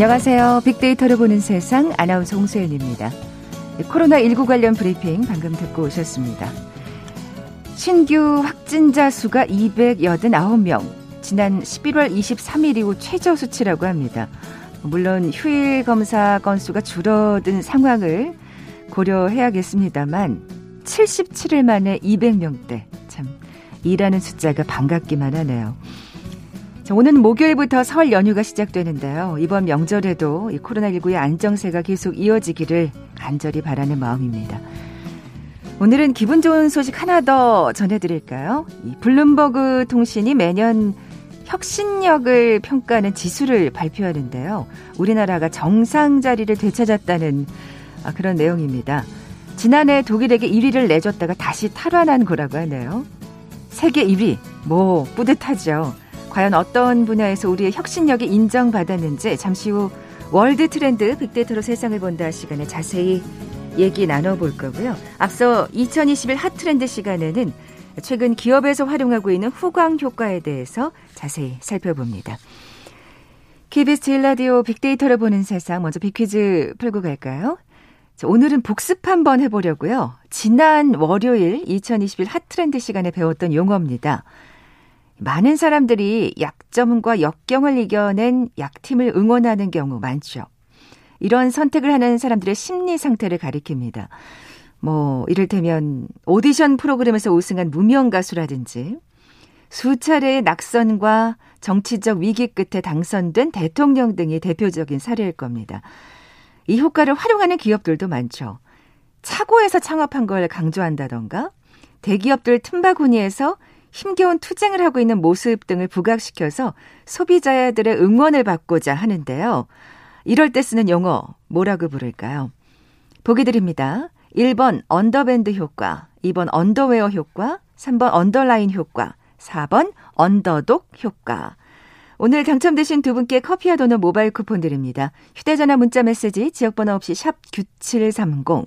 안녕하세요. 빅데이터를 보는 세상 아나운서 홍소연입니다. 코로나19 관련 브리핑 방금 듣고 오셨습니다. 신규 확진자 수가 289명. 지난 11월 23일 이후 최저 수치라고 합니다. 물론 휴일 검사 건수가 줄어든 상황을 고려해야겠습니다만 77일 만에 200명대. 참 일하는 숫자가 반갑기만 하네요. 오는 목요일부터 설 연휴가 시작되는데요. 이번 명절에도 이 코로나19의 안정세가 계속 이어지기를 간절히 바라는 마음입니다. 오늘은 기분 좋은 소식 하나 더 전해드릴까요? 이 블룸버그 통신이 매년 혁신력을 평가하는 지수를 발표하는데요. 우리나라가 정상 자리를 되찾았다는 아, 그런 내용입니다. 지난해 독일에게 1위를 내줬다가 다시 탈환한 거라고 하네요. 세계 1위, 뭐 뿌듯하죠. 과연 어떤 분야에서 우리의 혁신력이 인정받았는지 잠시 후 월드 트렌드 빅데이터로 세상을 본다 시간에 자세히 얘기 나눠볼 거고요. 앞서 2021 핫트렌드 시간에는 최근 기업에서 활용하고 있는 후광 효과에 대해서 자세히 살펴봅니다. KBS 제일라디오 빅데이터를 보는 세상 먼저 빅퀴즈 풀고 갈까요? 오늘은 복습 한번 해보려고요. 지난 월요일 2021 핫트렌드 시간에 배웠던 용어입니다. 많은 사람들이 약점과 역경을 이겨낸 약팀을 응원하는 경우 많죠. 이런 선택을 하는 사람들의 심리 상태를 가리킵니다. 뭐, 이를테면 오디션 프로그램에서 우승한 무명 가수라든지 수차례의 낙선과 정치적 위기 끝에 당선된 대통령 등이 대표적인 사례일 겁니다. 이 효과를 활용하는 기업들도 많죠. 차고에서 창업한 걸 강조한다던가 대기업들 틈바구니에서 힘겨운 투쟁을 하고 있는 모습 등을 부각시켜서 소비자들의 응원을 받고자 하는데요. 이럴 때 쓰는 용어 뭐라고 부를까요? 보기 드립니다. 1번 언더밴드 효과, 2번 언더웨어 효과, 3번 언더라인 효과, 4번 언더독 효과. 오늘 당첨되신 두 분께 커피와 도넛 모바일 쿠폰 드립니다. 휴대전화 문자 메시지 지역번호 없이 샵 9730,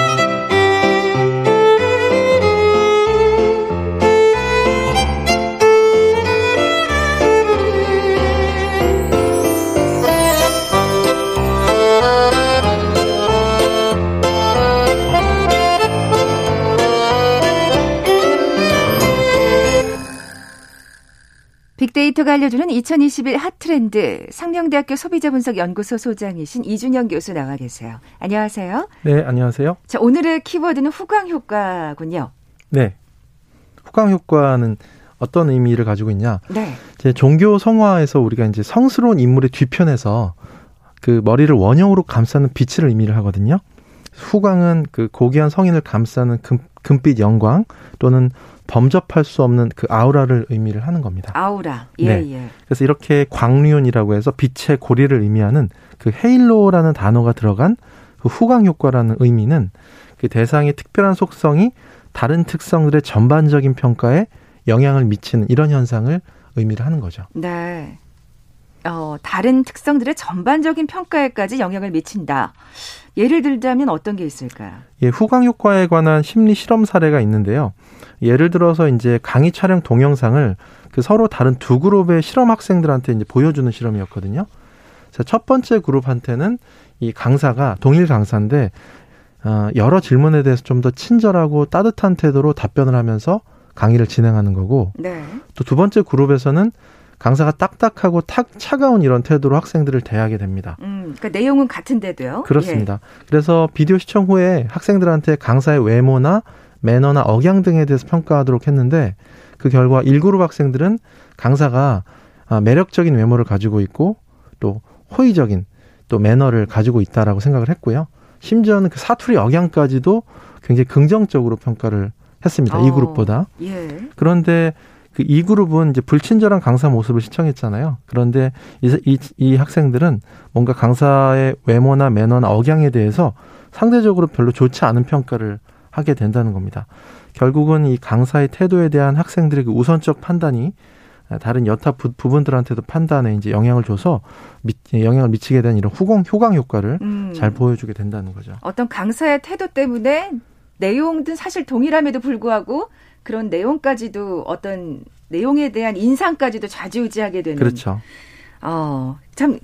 빅데이터가 알려주는 2021 핫트렌드 상명대학교 소비자분석연구소 소장이신 이준영 교수 나와 계세요. 안녕하세요. 네, 안녕하세요. 자, 오늘의 키워드는 후광 효과군요. 네. 후광 효과는 어떤 의미를 가지고 있냐? 네. 제 종교 성화에서 우리가 이제 성스러운 인물의 뒤편에서 그 머리를 원형으로 감싸는 빛을 의미를 하거든요. 후광은 그 고귀한 성인을 감싸는 금, 금빛 영광 또는 범접할 수 없는 그 아우라를 의미를 하는 겁니다. 아우라. 예, 네. 예. 그래서 이렇게 광륜이라고 해서 빛의 고리를 의미하는 그 헤일로라는 단어가 들어간 그 후광 효과라는 의미는 그 대상의 특별한 속성이 다른 특성들의 전반적인 평가에 영향을 미치는 이런 현상을 의미를 하는 거죠. 네. 어, 다른 특성들의 전반적인 평가에까지 영향을 미친다. 예를 들자면 어떤 게 있을까요? 예, 후광 효과에 관한 심리 실험 사례가 있는데요. 예를 들어서 이제 강의 촬영 동영상을 그 서로 다른 두 그룹의 실험 학생들한테 이제 보여주는 실험이었거든요. 자, 첫 번째 그룹한테는 이 강사가 동일 강사인데 어, 여러 질문에 대해서 좀 더 친절하고 따뜻한 태도로 답변을 하면서 강의를 진행하는 거고 네. 또두 번째 그룹에서는 강사가 딱딱하고 탁 차가운 이런 태도로 학생들을 대하게 됩니다. 음, 그러니까 내용은 같은데도요. 그렇습니다. 예. 그래서 비디오 시청 후에 학생들한테 강사의 외모나 매너나 억양 등에 대해서 평가하도록 했는데 그 결과 1그룹 학생들은 강사가 아, 매력적인 외모를 가지고 있고 또 호의적인 또 매너를 가지고 있다라고 생각을 했고요. 심지어는 그 사투리 억양까지도 굉장히 긍정적으로 평가를 했습니다. 어, 이 그룹보다. 예. 그런데 그 이 그룹은 이제 불친절한 강사 모습을 시청했잖아요. 그런데 이, 이, 이 학생들은 뭔가 강사의 외모나 매너나 억양에 대해서 상대적으로 별로 좋지 않은 평가를 하게 된다는 겁니다. 결국은 이 강사의 태도에 대한 학생들의 그 우선적 판단이 다른 여타 부, 분들한테도 판단에 이제 영향을 줘서 미, 영향을 미치게 된 이런 후공 효강 효과를 음. 잘 보여주게 된다는 거죠. 어떤 강사의 태도 때문에 내용은 사실 동일함에도 불구하고 그런 내용까지도 어떤 내용에 대한 인상까지도 좌지우지하게 되는. 그렇죠. 어, 참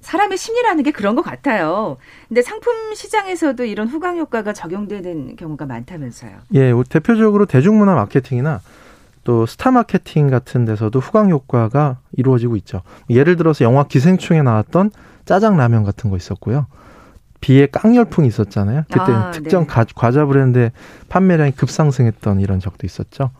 사람의 심리라는 게 그런 것 같아요. 근데 상품 시장에서도 이런 후광 효과가 적용되는 경우가 많다면서요. 예, 대표적으로 대중문화 마케팅이나 또 스타 마케팅 같은 데서도 후광 효과가 이루어지고 있죠. 예를 들어서 영화 기생충에 나왔던 짜장 라면 같은 거 있었고요. 비의 깡열풍이 있었잖아요. 그때 아, 특정 네. 과자 브랜드의 판매량이 급상승했던 이런 적도 있었죠.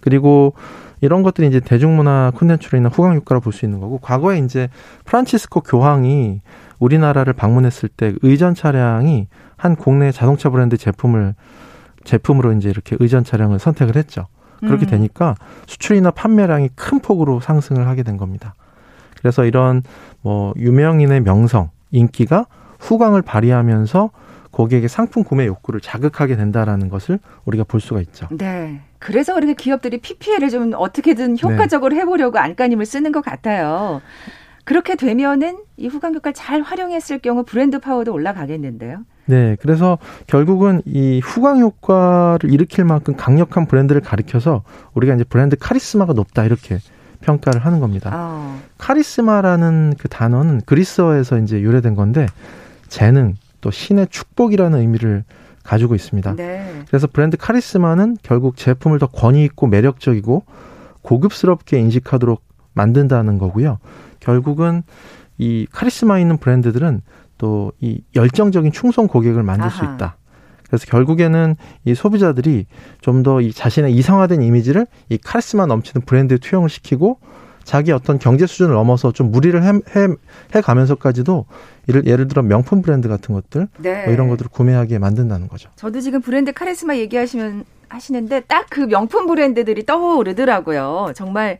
그리고 이런 것들이 이제 대중문화 콘텐츠로 인한 후광 효과를 볼수 있는 거고 과거에 이제 프란치스코 교황이 우리나라를 방문했을 때 의전 차량이 한 국내 자동차 브랜드 제품을 제품으로 이제 이렇게 의전 차량을 선택을 했죠. 그렇게 음. 되니까 수출이나 판매량이 큰 폭으로 상승을 하게 된 겁니다. 그래서 이런 뭐 유명인의 명성, 인기가 후광을 발휘하면서 고객의 상품 구매 욕구를 자극하게 된다라는 것을 우리가 볼 수가 있죠. 네. 그래서 그렇게 기업들이 PPL을 좀 어떻게든 네. 효과적으로 네. 해보려고 안간힘을 쓰는 것 같아요. 그렇게 되면은 이 후광 효과를 잘 활용했을 경우 브랜드 파워도 올라가겠는데요. 네, 그래서 결국은 이 후광 효과를 일으킬 만큼 강력한 브랜드를 가리켜서 우리가 이제 브랜드 카리스마가 높다 이렇게 평가를 하는 겁니다. 어. 카리스마라는 그 단어는 그리스어에서 이제 유래된 건데 재능 또 신의 축복이라는 의미를 가지고 있습니다. 네. 그래서 브랜드 카리스마는 결국 제품을 더 권위 있고 매력적이고 고급스럽게 인식하도록 만든다는 거고요. 결국은 이 카리스마 있는 브랜드들은 또 이 열정적인 충성 고객을 만들 아하. 수 있다. 그래서 결국에는 이 소비자들이 좀 더 이 자신의 이성화된 이미지를 이 카리스마 넘치는 브랜드에 투영을 시키고 자기 어떤 경제 수준을 넘어서 좀 무리를 해, 해, 해 가면서까지도 예를, 예를 들어 명품 브랜드 같은 것들 네. 뭐 이런 것들을 구매하게 만든다는 거죠. 저도 지금 브랜드 카리스마 얘기하시면 하시는데 딱 그 명품 브랜드들이 떠오르더라고요. 정말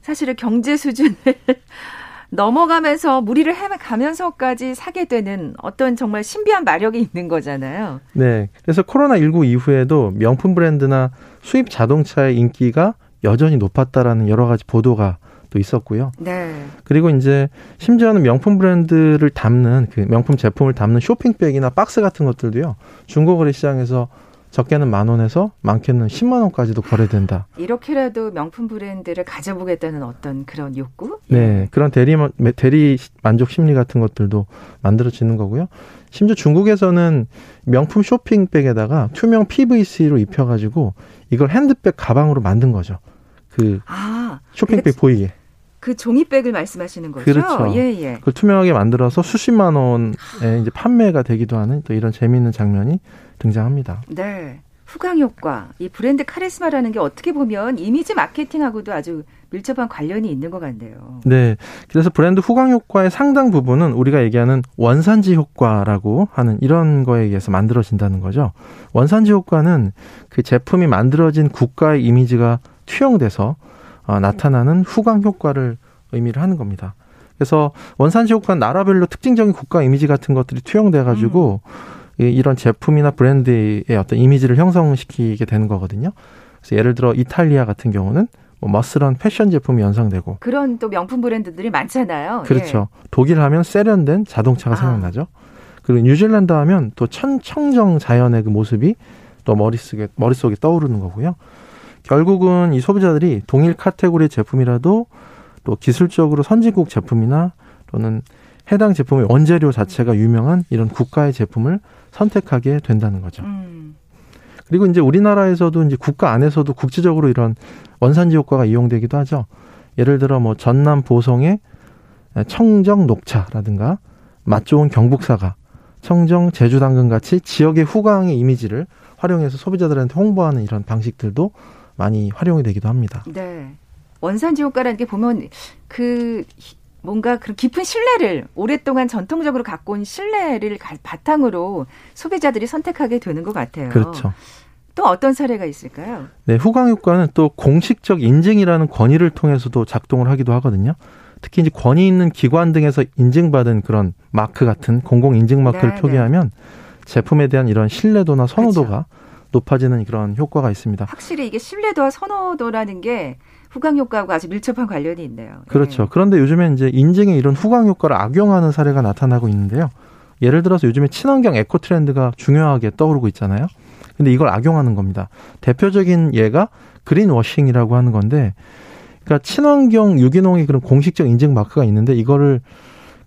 사실은 경제 수준을 넘어가면서 무리를 해가면서까지 사게 되는 어떤 정말 신비한 마력이 있는 거잖아요. 네. 그래서 코로나19 이후에도 명품 브랜드나 수입 자동차의 인기가 여전히 높았다라는 여러 가지 보도가 또 있었고요. 네. 그리고 이제 심지어는 명품 브랜드를 담는 그 명품 제품을 담는 쇼핑백이나 박스 같은 것들도요. 중고 거래 시장에서 적게는 만 원에서 많게는 10만 원까지도 거래된다. 이렇게라도 명품 브랜드를 가져보겠다는 어떤 그런 욕구? 네, 그런 대리 대리 만족 심리 같은 것들도 만들어지는 거고요. 심지어 중국에서는 명품 쇼핑백에다가 투명 PVC로 입혀가지고 이걸 핸드백 가방으로 만든 거죠. 그 아, 쇼핑백 보이게. 그 종이백을 말씀하시는 거죠? 그렇죠. 예, 예. 그걸 투명하게 만들어서 수십만 원에 이제 판매가 되기도 하는 또 이런 재미있는 장면이 등장합니다. 네. 후광 효과, 이 브랜드 카리스마라는 게 어떻게 보면 이미지 마케팅하고도 아주 밀접한 관련이 있는 것 같네요. 네. 그래서 브랜드 후광 효과의 상당 부분은 우리가 얘기하는 원산지 효과라고 하는 이런 거에 의해서 만들어진다는 거죠. 원산지 효과는 그 제품이 만들어진 국가의 이미지가 투영돼서 어, 나타나는 후광 효과를 의미를 하는 겁니다. 그래서 원산지 효과는 나라별로 특징적인 국가 이미지 같은 것들이 투영돼 가지고 음. 이런 제품이나 브랜드의 어떤 이미지를 형성시키게 되는 거거든요. 그래서 예를 들어 이탈리아 같은 경우는 뭐 머스런 패션 제품이 연상되고 그런 또 명품 브랜드들이 많잖아요. 그렇죠. 예. 독일 하면 세련된 자동차가 아. 생각나죠. 그리고 뉴질랜드 하면 또 천, 청정 자연의 그 모습이 또 머릿속에 머릿속에 떠오르는 거고요. 결국은 이 소비자들이 동일 카테고리의 제품이라도 또 기술적으로 선진국 제품이나 또는 해당 제품의 원재료 자체가 유명한 이런 국가의 제품을 선택하게 된다는 거죠. 음. 그리고 이제 우리나라에서도 이제 국가 안에서도 국제적으로 이런 원산지 효과가 이용되기도 하죠. 예를 들어 뭐 전남 보성의 청정 녹차라든가 맛 좋은 경북사과, 청정 제주 당근 같이 지역의 후광의 이미지를 활용해서 소비자들한테 홍보하는 이런 방식들도 많이 활용이 되기도 합니다. 네. 원산지 효과라는 게 보면 그 뭔가 그런 깊은 신뢰를 오랫동안 전통적으로 갖고 온 신뢰를 바탕으로 소비자들이 선택하게 되는 것 같아요. 그렇죠. 또 어떤 사례가 있을까요? 네, 후광 효과는 또 공식적 인증이라는 권위를 통해서도 작동을 하기도 하거든요. 특히 이제 권위 있는 기관 등에서 인증받은 그런 마크 같은 공공 인증 마크를 네, 표기하면 네. 제품에 대한 이런 신뢰도나 선호도가 그렇죠. 높아지는 그런 효과가 있습니다. 확실히 이게 신뢰도와 선호도라는 게 후광 효과하고 아주 밀접한 관련이 있네요. 그렇죠. 네. 그런데 요즘에 이제 인증에 이런 후광 효과를 악용하는 사례가 나타나고 있는데요. 예를 들어서 요즘에 친환경 에코 트렌드가 중요하게 떠오르고 있잖아요. 근데 이걸 악용하는 겁니다. 대표적인 예가 그린 워싱이라고 하는 건데 그러니까 친환경 유기농의 그런 공식적 인증 마크가 있는데 이거를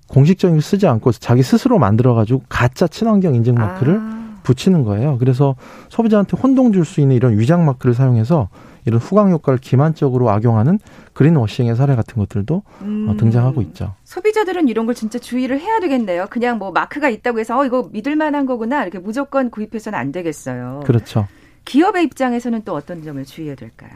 공식적인 쓰지 않고 자기 스스로 만들어 가지고 가짜 친환경 인증 마크를 아. 붙이는 거예요. 그래서 소비자한테 혼동 줄 수 있는 이런 위장 마크를 사용해서 이런 후광 효과를 기만적으로 악용하는 그린워싱의 사례 같은 것들도 어, 음, 등장하고 있죠. 소비자들은 이런 걸 진짜 주의를 해야 되겠네요. 그냥 뭐 마크가 있다고 해서 어 이거 믿을 만한 거구나 이렇게 무조건 구입해서는 안 되겠어요. 그렇죠. 기업의 입장에서는 또 어떤 점을 주의해야 될까요?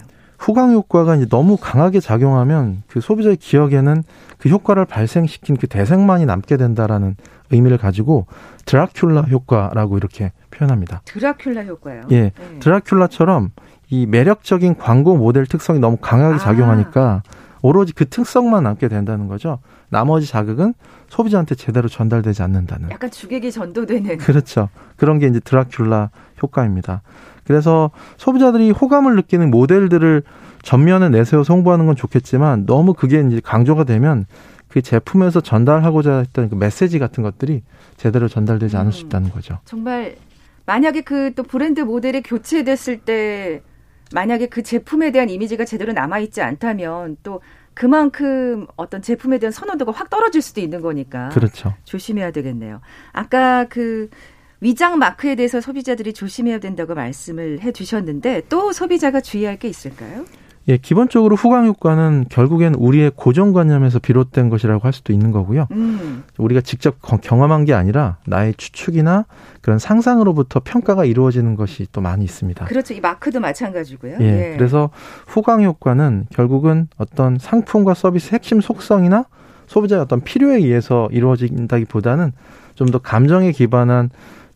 후광 효과가 이제 너무 강하게 작용하면 그 소비자의 기억에는 그 효과를 발생시킨 그 대생만이 남게 된다라는 의미를 가지고 드라큘라 효과라고 이렇게 표현합니다. 드라큘라 효과요? 예. 네. 드라큘라처럼 이 매력적인 광고 모델 특성이 너무 강하게 아. 작용하니까 오로지 그 특성만 남게 된다는 거죠. 나머지 자극은 소비자한테 제대로 전달되지 않는다는. 약간 주객이 전도되는. 그렇죠. 그런 게 이제 드라큘라 효과입니다. 그래서 소비자들이 호감을 느끼는 모델들을 전면에 내세워 홍보하는 건 좋겠지만 너무 그게 이제 강조가 되면 그 제품에서 전달하고자 했던 그 메시지 같은 것들이 제대로 전달되지 않을 수 음. 있다는 거죠. 정말 만약에 그 또 브랜드 모델이 교체됐을 때 만약에 그 제품에 대한 이미지가 제대로 남아 있지 않다면 또 그만큼 어떤 제품에 대한 선호도가 확 떨어질 수도 있는 거니까. 그렇죠. 조심해야 되겠네요. 아까 그 위장 마크에 대해서 소비자들이 조심해야 된다고 말씀을 해 주셨는데 또 소비자가 주의할 게 있을까요? 예, 기본적으로 후광 효과는 결국엔 우리의 고정관념에서 비롯된 것이라고 할 수도 있는 거고요. 음. 우리가 직접 경험한 게 아니라 나의 추측이나 그런 상상으로부터 평가가 이루어지는 것이 또 많이 있습니다. 그렇죠. 이 마크도 마찬가지고요. 예, 예. 그래서 후광 효과는 결국은 어떤 상품과 서비스 핵심 속성이나 소비자의 어떤 필요에 의해서 이루어진다기보다는 좀 더 감정에 기반한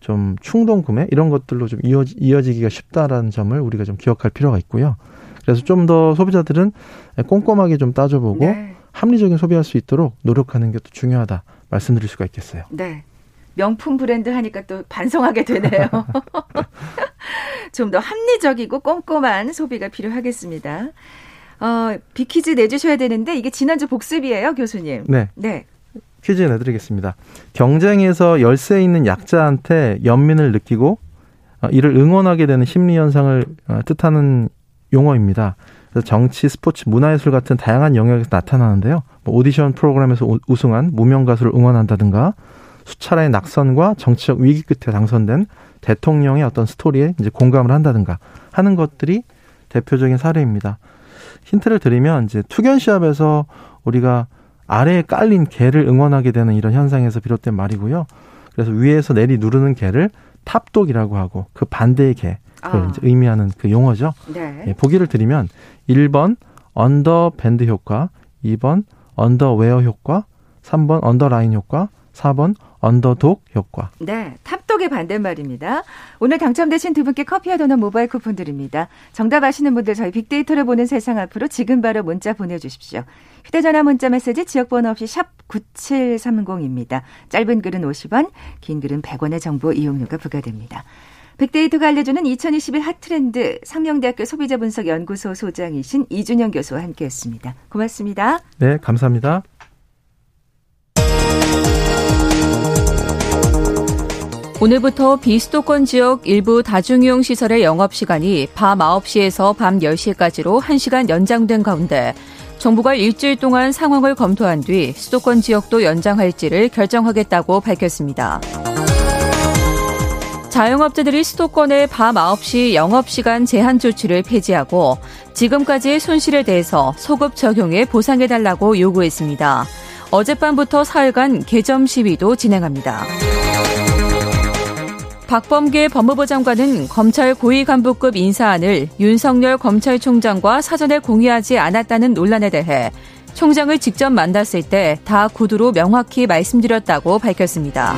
좀 충동 구매 이런 것들로 좀 이어지, 이어지기가 쉽다라는 점을 우리가 좀 기억할 필요가 있고요. 그래서 좀 더 소비자들은 꼼꼼하게 좀 따져보고 네. 합리적인 소비할 수 있도록 노력하는 게 또 중요하다 말씀드릴 수가 있겠어요. 네. 명품 브랜드 하니까 또 반성하게 되네요. 좀 더 합리적이고 꼼꼼한 소비가 필요하겠습니다. 어, 빅퀴즈 내주셔야 되는데 이게 지난주 복습이에요, 교수님. 네. 네. 퀴즈 내드리겠습니다. 경쟁에서 열세 있는 약자한테 연민을 느끼고 어, 이를 응원하게 되는 심리 현상을 어, 뜻하는 용어입니다. 정치, 스포츠, 문화예술 같은 다양한 영역에서 나타나는데요. 뭐 오디션 프로그램에서 우승한 무명 가수를 응원한다든가 수차례의 낙선과 정치적 위기 끝에 당선된 대통령의 어떤 스토리에 이제 공감을 한다든가 하는 것들이 대표적인 사례입니다. 힌트를 드리면 이제 투견 시합에서 우리가 아래에 깔린 개를 응원하게 되는 이런 현상에서 비롯된 말이고요. 그래서 위에서 내리 누르는 개를 탑독이라고 하고 그 반대의 개, 아. 이제 의미하는 그 용어죠. 네. 예, 보기를 드리면 1번 언더 밴드 효과, 2번 언더웨어 효과, 3번 언더라인 효과, 4번 언더독 효과. 네, 탑독의 반대말입니다. 오늘 당첨되신 두 분께 커피와 도넛 모바일 쿠폰 드립니다. 정답 아시는 분들 저희 빅데이터를 보는 세상 앞으로 지금 바로 문자 보내주십시오. 휴대전화 문자 메시지 지역번호 없이 샵 9730입니다. 짧은 글은 50원, 긴 글은 100원의 정보 이용료가 부과됩니다. 빅데이터가 알려주는 2021 핫트렌드 상명대학교 소비자분석연구소 소장이신 이준영 교수와 함께했습니다. 고맙습니다. 네, 감사합니다. 오늘부터 비수도권 지역 일부 다중이용 시설의 영업시간이 밤 9시에서 밤 10시까지로 1시간 연장된 가운데 정부가 일주일 동안 상황을 검토한 뒤 수도권 지역도 연장할지를 결정하겠다고 밝혔습니다. 자영업자들이 수도권의 밤 9시 영업시간 제한 조치를 폐지하고 지금까지의 손실에 대해서 소급 적용해 보상해달라고 요구했습니다. 어젯밤부터 사흘간 개점 시위도 진행합니다. 박범계 법무부 장관은 검찰 고위 간부급 인사안을 윤석열 검찰총장과 사전에 공유하지 않았다는 논란에 대해 총장을 직접 만났을 때 다 구두로 명확히 말씀드렸다고 밝혔습니다.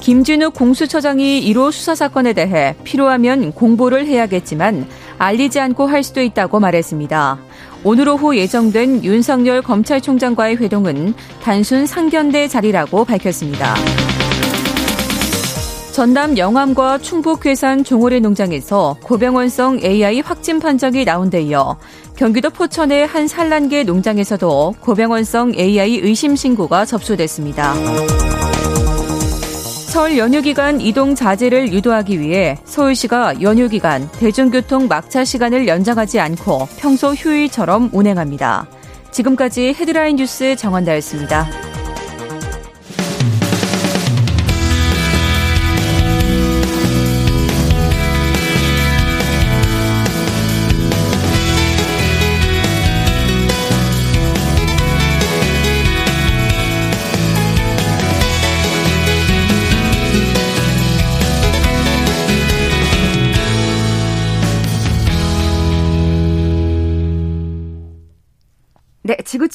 김진욱 공수처장이 1호 수사 사건에 대해 필요하면 공보를 해야겠지만 알리지 않고 할 수도 있다고 말했습니다. 오늘 오후 예정된 윤석열 검찰총장과의 회동은 단순 상견대 자리라고 밝혔습니다. 전남 영암과 충북 괴산 종오리 농장에서 고병원성 AI 확진 판정이 나온 데 이어 경기도 포천의 한 산란계 농장에서도 고병원성 AI 의심 신고가 접수됐습니다. 설 연휴 기간 이동 자제를 유도하기 위해 서울시가 연휴 기간 대중교통 막차 시간을 연장하지 않고 평소 휴일처럼 운행합니다. 지금까지 헤드라인 뉴스 정원다였습니다.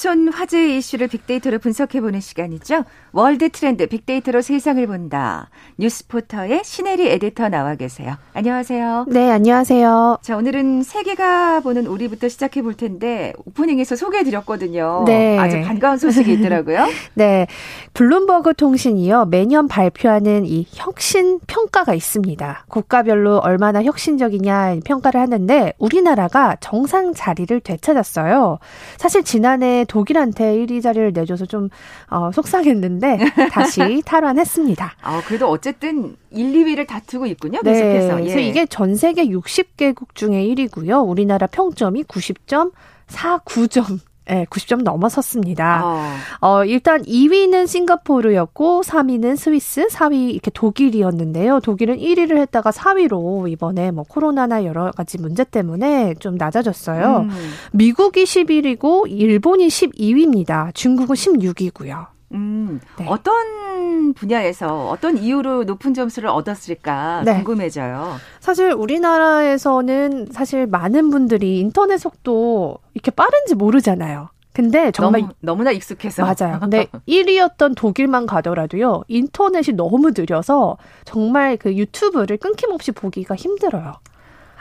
네, 지구촌 화제 이슈를 빅데이터로 분석해보는 시간이죠. 월드 트렌드 빅데이터로 세상을 본다. 뉴스포터의 신혜리 에디터 나와 계세요. 안녕하세요. 네, 안녕하세요. 자, 오늘은 세계가 보는 우리부터 시작해 볼 텐데 오프닝에서 소개해 드렸거든요. 네. 아주 반가운 소식이 있더라고요. 네. 블룸버그 통신이요. 매년 발표하는 이 혁신 평가가 있습니다. 국가별로 얼마나 혁신적이냐 평가를 하는데 우리나라가 정상 자리를 되찾았어요. 사실 지난해 독일한테 1위 자리를 내줘서 좀 어, 속상했는데 다시 탈환했습니다. 아, 그래도 어쨌든 1, 2위를 다투고 있군요. 네. 계속해서. 그래서 예. 이게 전 세계 60개국 중에 1위고요. 우리나라 평점이 90.49점. 네, 90점 넘어섰습니다. 어. 어, 일단 2위는 싱가포르였고 3위는 스위스, 4위 이렇게 독일이었는데요. 독일은 1위를 했다가 4위로 이번에 뭐 코로나나 여러 가지 문제 때문에 좀 낮아졌어요. 음. 미국이 11위고 일본이 12위입니다. 중국은 16위고요. 음, 네. 어떤 분야에서 어떤 이유로 높은 점수를 얻었을까 네. 궁금해져요. 사실 우리나라에서는 사실 많은 분들이 인터넷 속도 이렇게 빠른지 모르잖아요. 근데 정말 너무, 너무나 익숙해서. 맞아요. 근데 1위였던 독일만 가더라도요. 인터넷이 너무 느려서 정말 그 유튜브를 끊김없이 보기가 힘들어요.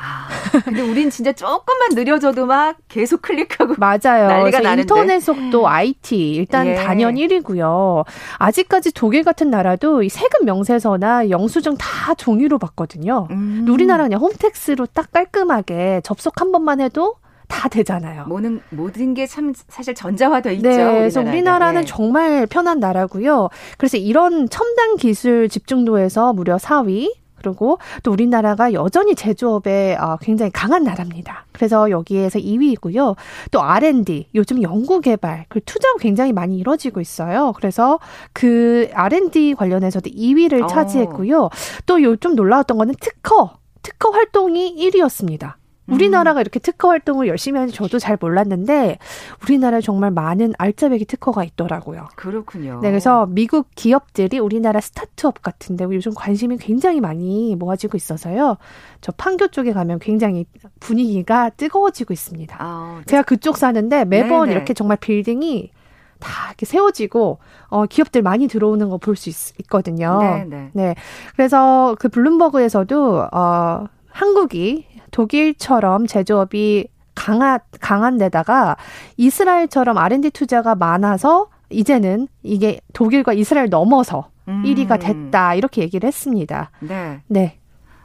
아, 근데 우린 진짜 조금만 느려져도 막 계속 클릭하고 맞아요. 난리가 나는데. 인터넷 속도 IT 일단 예. 단연 1위고요. 아직까지 독일 같은 나라도 이 세금 명세서나 영수증 다 종이로 받거든요. 음. 근데 우리나라는 그냥 홈택스로 딱 깔끔하게 접속 한 번만 해도 다 되잖아요. 모든 모든 게 참 사실 전자화돼 있죠. 네, 그래서 우리나라는. 우리나라는 예. 정말 편한 나라고요. 그래서 이런 첨단 기술 집중도에서 무려 4위. 그리고 또 우리나라가 여전히 제조업에 어, 굉장히 강한 나라입니다. 그래서 여기에서 2위이고요. 또 R&D, 요즘 연구개발, 그 투자가 굉장히 많이 이루어지고 있어요. 그래서 그 R&D 관련해서도 2위를 어. 차지했고요. 또 요 좀 놀라웠던 거는 특허, 특허 활동이 1위였습니다. 우리나라가 이렇게 특허 활동을 열심히 하는지 저도 잘 몰랐는데 우리나라에 정말 많은 알짜배기 특허가 있더라고요. 그렇군요. 네, 그래서 미국 기업들이 우리나라 스타트업 같은데 요즘 관심이 굉장히 많이 모아지고 있어서요. 저 판교 쪽에 가면 굉장히 분위기가 뜨거워지고 있습니다. 아, 제가 그쪽 사는데 매번 네네. 이렇게 정말 빌딩이 다 이렇게 세워지고 어 기업들 많이 들어오는 거 볼 수 있거든요. 네, 네. 네. 그래서 그 블룸버그에서도 어 한국이 독일처럼 제조업이 강한 강한 데다가 이스라엘처럼 R&D 투자가 많아서 이제는 이게 독일과 이스라엘 넘어서 음. 1위가 됐다 이렇게 얘기를 했습니다. 네. 네.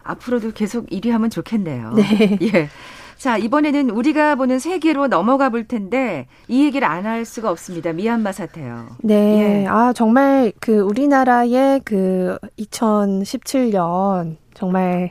앞으로도 계속 1위 하면 좋겠네요. 네. 예. 자, 이번에는 우리가 보는 세계로 넘어가 볼 텐데 이 얘기를 안 할 수가 없습니다. 미얀마 사태요. 네. 예. 아, 정말 그 우리나라의 그 2017년 정말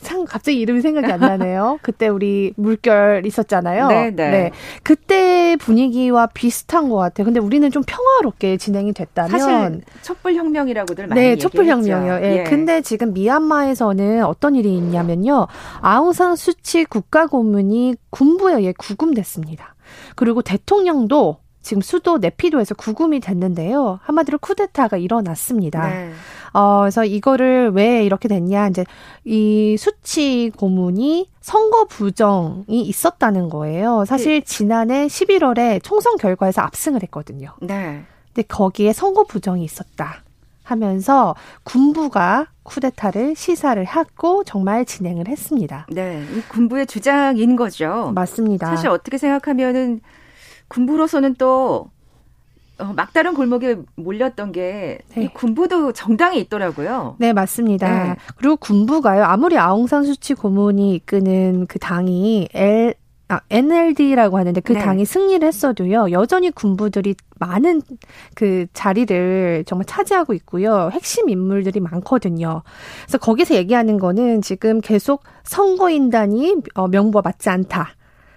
상 갑자기 이름이 생각이 안 나네요. 그때 우리 물결 있었잖아요. 네, 네. 그때 분위기와 비슷한 것 같아요. 근데 우리는 좀 평화롭게 진행이 됐다면 사실 촛불 혁명이라고들 많이 네. 촛불 혁명이요. 예. 예. 근데 지금 미얀마에서는 어떤 일이 있냐면요. 아웅산 수치 국가 고문이 군부에 의해 구금됐습니다. 그리고 대통령도 지금 수도 네피도에서 구금이 됐는데요. 한마디로 쿠데타가 일어났습니다. 네. 어, 그래서 이거를 왜 이렇게 됐냐. 이제 이 수치 고문이 선거 부정이 있었다는 거예요. 사실 지난해 11월에 총선 결과에서 압승을 했거든요. 네. 근데 거기에 선거 부정이 있었다 하면서 군부가 쿠데타를 시사를 하고 정말 진행을 했습니다. 네. 이 군부의 주장인 거죠. 맞습니다. 사실 어떻게 생각하면은 군부로서는 또 어, 막다른 골목에 몰렸던 게 네. 군부도 정당에 있더라고요. 네, 맞습니다. 네. 그리고 군부가요. 아무리 아웅산 수치 고문이 이끄는 그 당이 L 아, NLD라고 하는데 그 네. 당이 승리를 했어도요, 여전히 군부들이 많은 그 자리를 정말 차지하고 있고요. 핵심 인물들이 많거든요. 그래서 거기서 얘기하는 거는 지금 계속 선거인단이 어, 명부와 맞지 않다.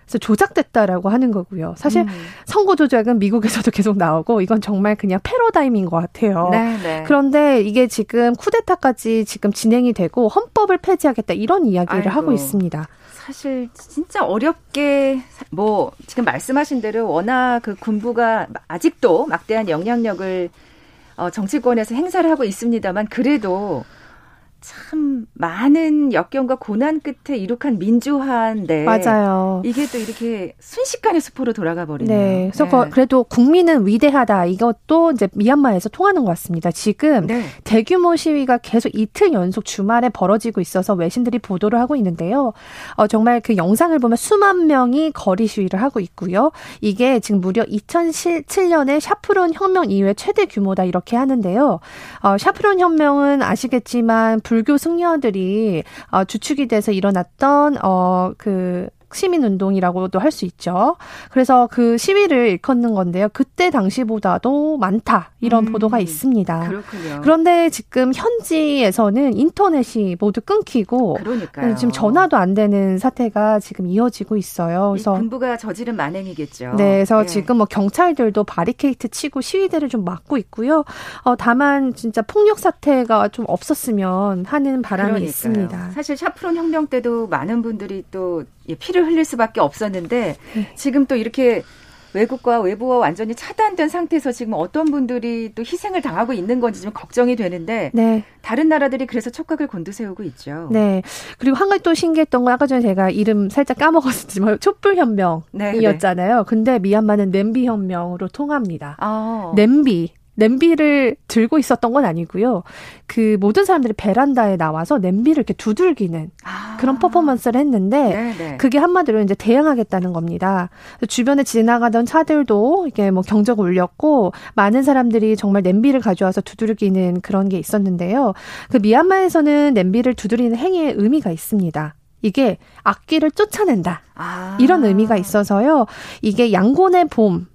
그래서 조작됐다라고 하는 거고요. 사실 음. 선거 조작은 미국에서도 계속 나오고 이건 정말 그냥 패러다임인 것 같아요. 네, 네. 그런데 이게 지금 쿠데타까지 지금 진행이 되고 헌법을 폐지하겠다 이런 이야기를 아이고. 하고 있습니다. 사실 진짜 어렵게 뭐 지금 말씀하신 대로 워낙 그 군부가 아직도 막대한 영향력을 어, 정치권에서 행사를 하고 있습니다만 그래도 참 많은 역경과 고난 끝에 이룩한 민주화인데 맞아요. 이게 또 이렇게 순식간에 수포로 돌아가 버리네요. 네. 그래서 네. 그래도 국민은 위대하다. 이것도 이제 미얀마에서 통하는 것 같습니다. 지금 네. 대규모 시위가 계속 이틀 연속 주말에 벌어지고 있어서 외신들이 보도를 하고 있는데요. 어, 정말 그 영상을 보면 수만 명이 거리 시위를 하고 있고요. 이게 지금 무려 2007년에 샤프론 혁명 이후에 최대 규모다 이렇게 하는데요. 어, 샤프론 혁명은 아시겠지만 불교 승려들이 어, 주축이 돼서 일어났던 어 그 시민운동이라고도 할 수 있죠. 그래서 그 시위를 일컫는 건데요. 그때 당시보다도 많다. 이런 음, 보도가 있습니다. 그렇군요. 그런데 지금 현지에서는 인터넷이 모두 끊기고 그러니까요. 지금 전화도 안 되는 사태가 지금 이어지고 있어요. 그래서 군부가 저지른 만행이겠죠. 네, 그래서 네. 지금 뭐 경찰들도 바리케이트 치고 시위대를 좀 막고 있고요. 어, 다만 진짜 폭력 사태가 좀 없었으면 하는 바람이 그러니까요. 있습니다. 사실 샤프론 혁명 때도 많은 분들이 또 피를 흘릴 수밖에 없었는데 네. 지금 또 이렇게 외국과 외부와 완전히 차단된 상태에서 지금 어떤 분들이 또 희생을 당하고 있는 건지 좀 걱정이 되는데 네. 다른 나라들이 그래서 촉각을 곤두세우고 있죠. 네. 그리고 한 가지 또 신기했던 건 아까 전에 제가 이름 살짝 까먹었지만 촛불 혁명이었잖아요. 네, 네. 근데 미얀마는 냄비 혁명으로 통합니다. 아. 냄비 냄비를 들고 있었던 건 아니고요. 그 모든 사람들이 베란다에 나와서 냄비를 이렇게 두들기는 아. 그런 퍼포먼스를 했는데 네네. 네. 그게 한마디로 이제 대응하겠다는 겁니다. 주변에 지나가던 차들도 이게 뭐 경적 울렸고 많은 사람들이 정말 냄비를 가져와서 두들기는 그런 게 있었는데요. 그 미얀마에서는 냄비를 두드리는 행위의 의미가 있습니다. 이게 악기를 쫓아낸다. 아. 이런 의미가 있어서요. 이게 양곤의 봄,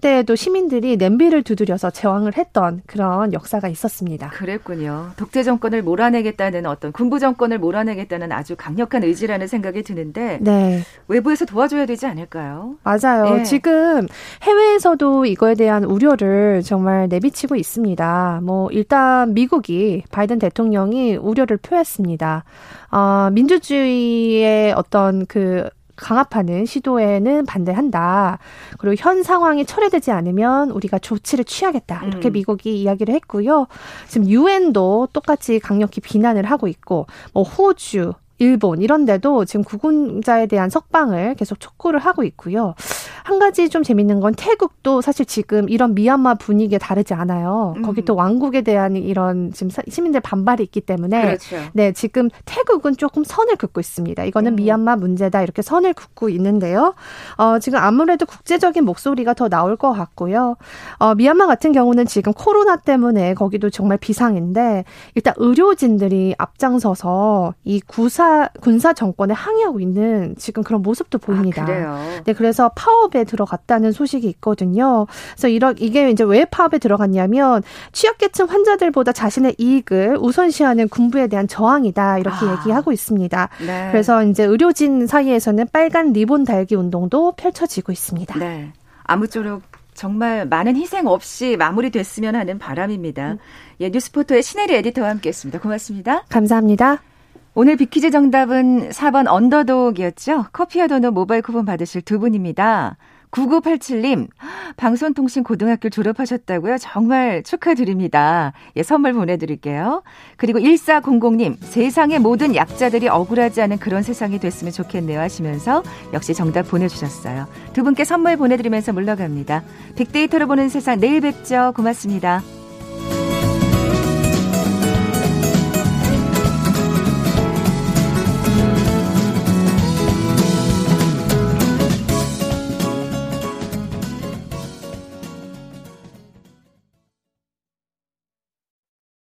때에도 시민들이 냄비를 두드려서 제왕을 했던 그런 역사가 있었습니다. 그랬군요. 독재 정권을 몰아내겠다는 어떤 군부 정권을 몰아내겠다는 아주 강력한 의지라는 생각이 드는데 네. 외부에서 도와줘야 되지 않을까요? 맞아요. 네. 지금 해외에서도 이거에 대한 우려를 정말 내비치고 있습니다. 뭐 일단 미국이 바이든 대통령이 우려를 표했습니다. 어, 민주주의의 어떤 그 강압하는 시도에는 반대한다. 그리고 현 상황이 철회되지 않으면 우리가 조치를 취하겠다. 이렇게 음. 미국이 이야기를 했고요. 지금 유엔도 똑같이 강력히 비난을 하고 있고 뭐 호주, 일본 이런 데도 지금 구군자에 대한 석방을 계속 촉구를 하고 있고요. 한 가지 좀 재밌는 건 태국도 사실 지금 이런 미얀마 분위기에 다르지 않아요. 음. 거기 또 왕국에 대한 이런 지금 시민들 반발이 있기 때문에 그렇죠. 네, 지금 태국은 조금 선을 긋고 있습니다. 이거는 음. 미얀마 문제다 이렇게 선을 긋고 있는데요. 어, 지금 아무래도 국제적인 목소리가 더 나올 것 같고요. 어, 미얀마 같은 경우는 지금 코로나 때문에 거기도 정말 비상인데 일단 의료진들이 앞장서서 이 구사 군사 군사 정권에 항의하고 있는 지금 그런 모습도 보입니다. 아, 그래요. 네, 그래서 파업에 들어갔다는 소식이 있거든요. 그래서 이런 이게 이제 왜 파업에 들어갔냐면 취약계층 환자들보다 자신의 이익을 우선시하는 군부에 대한 저항이다 이렇게 아. 얘기하고 있습니다. 네. 그래서 이제 의료진 사이에서는 빨간 리본 달기 운동도 펼쳐지고 있습니다. 네. 아무쪼록 정말 많은 희생 없이 마무리됐으면 하는 바람입니다. 음. 예, 뉴스포터의 신혜리 에디터와 함께했습니다. 고맙습니다. 감사합니다. 오늘 빅퀴즈 정답은 4번 언더독이었죠. 커피와 도넛 모바일 쿠폰 받으실 두 분입니다. 9987님, 방송통신 고등학교 졸업하셨다고요? 정말 축하드립니다. 예, 선물 보내드릴게요. 그리고 1400님, 세상의 모든 약자들이 억울하지 않은 그런 세상이 됐으면 좋겠네요 하시면서 역시 정답 보내주셨어요. 두 분께 선물 보내드리면서 물러갑니다. 빅데이터로 보는 세상 내일 뵙죠. 고맙습니다.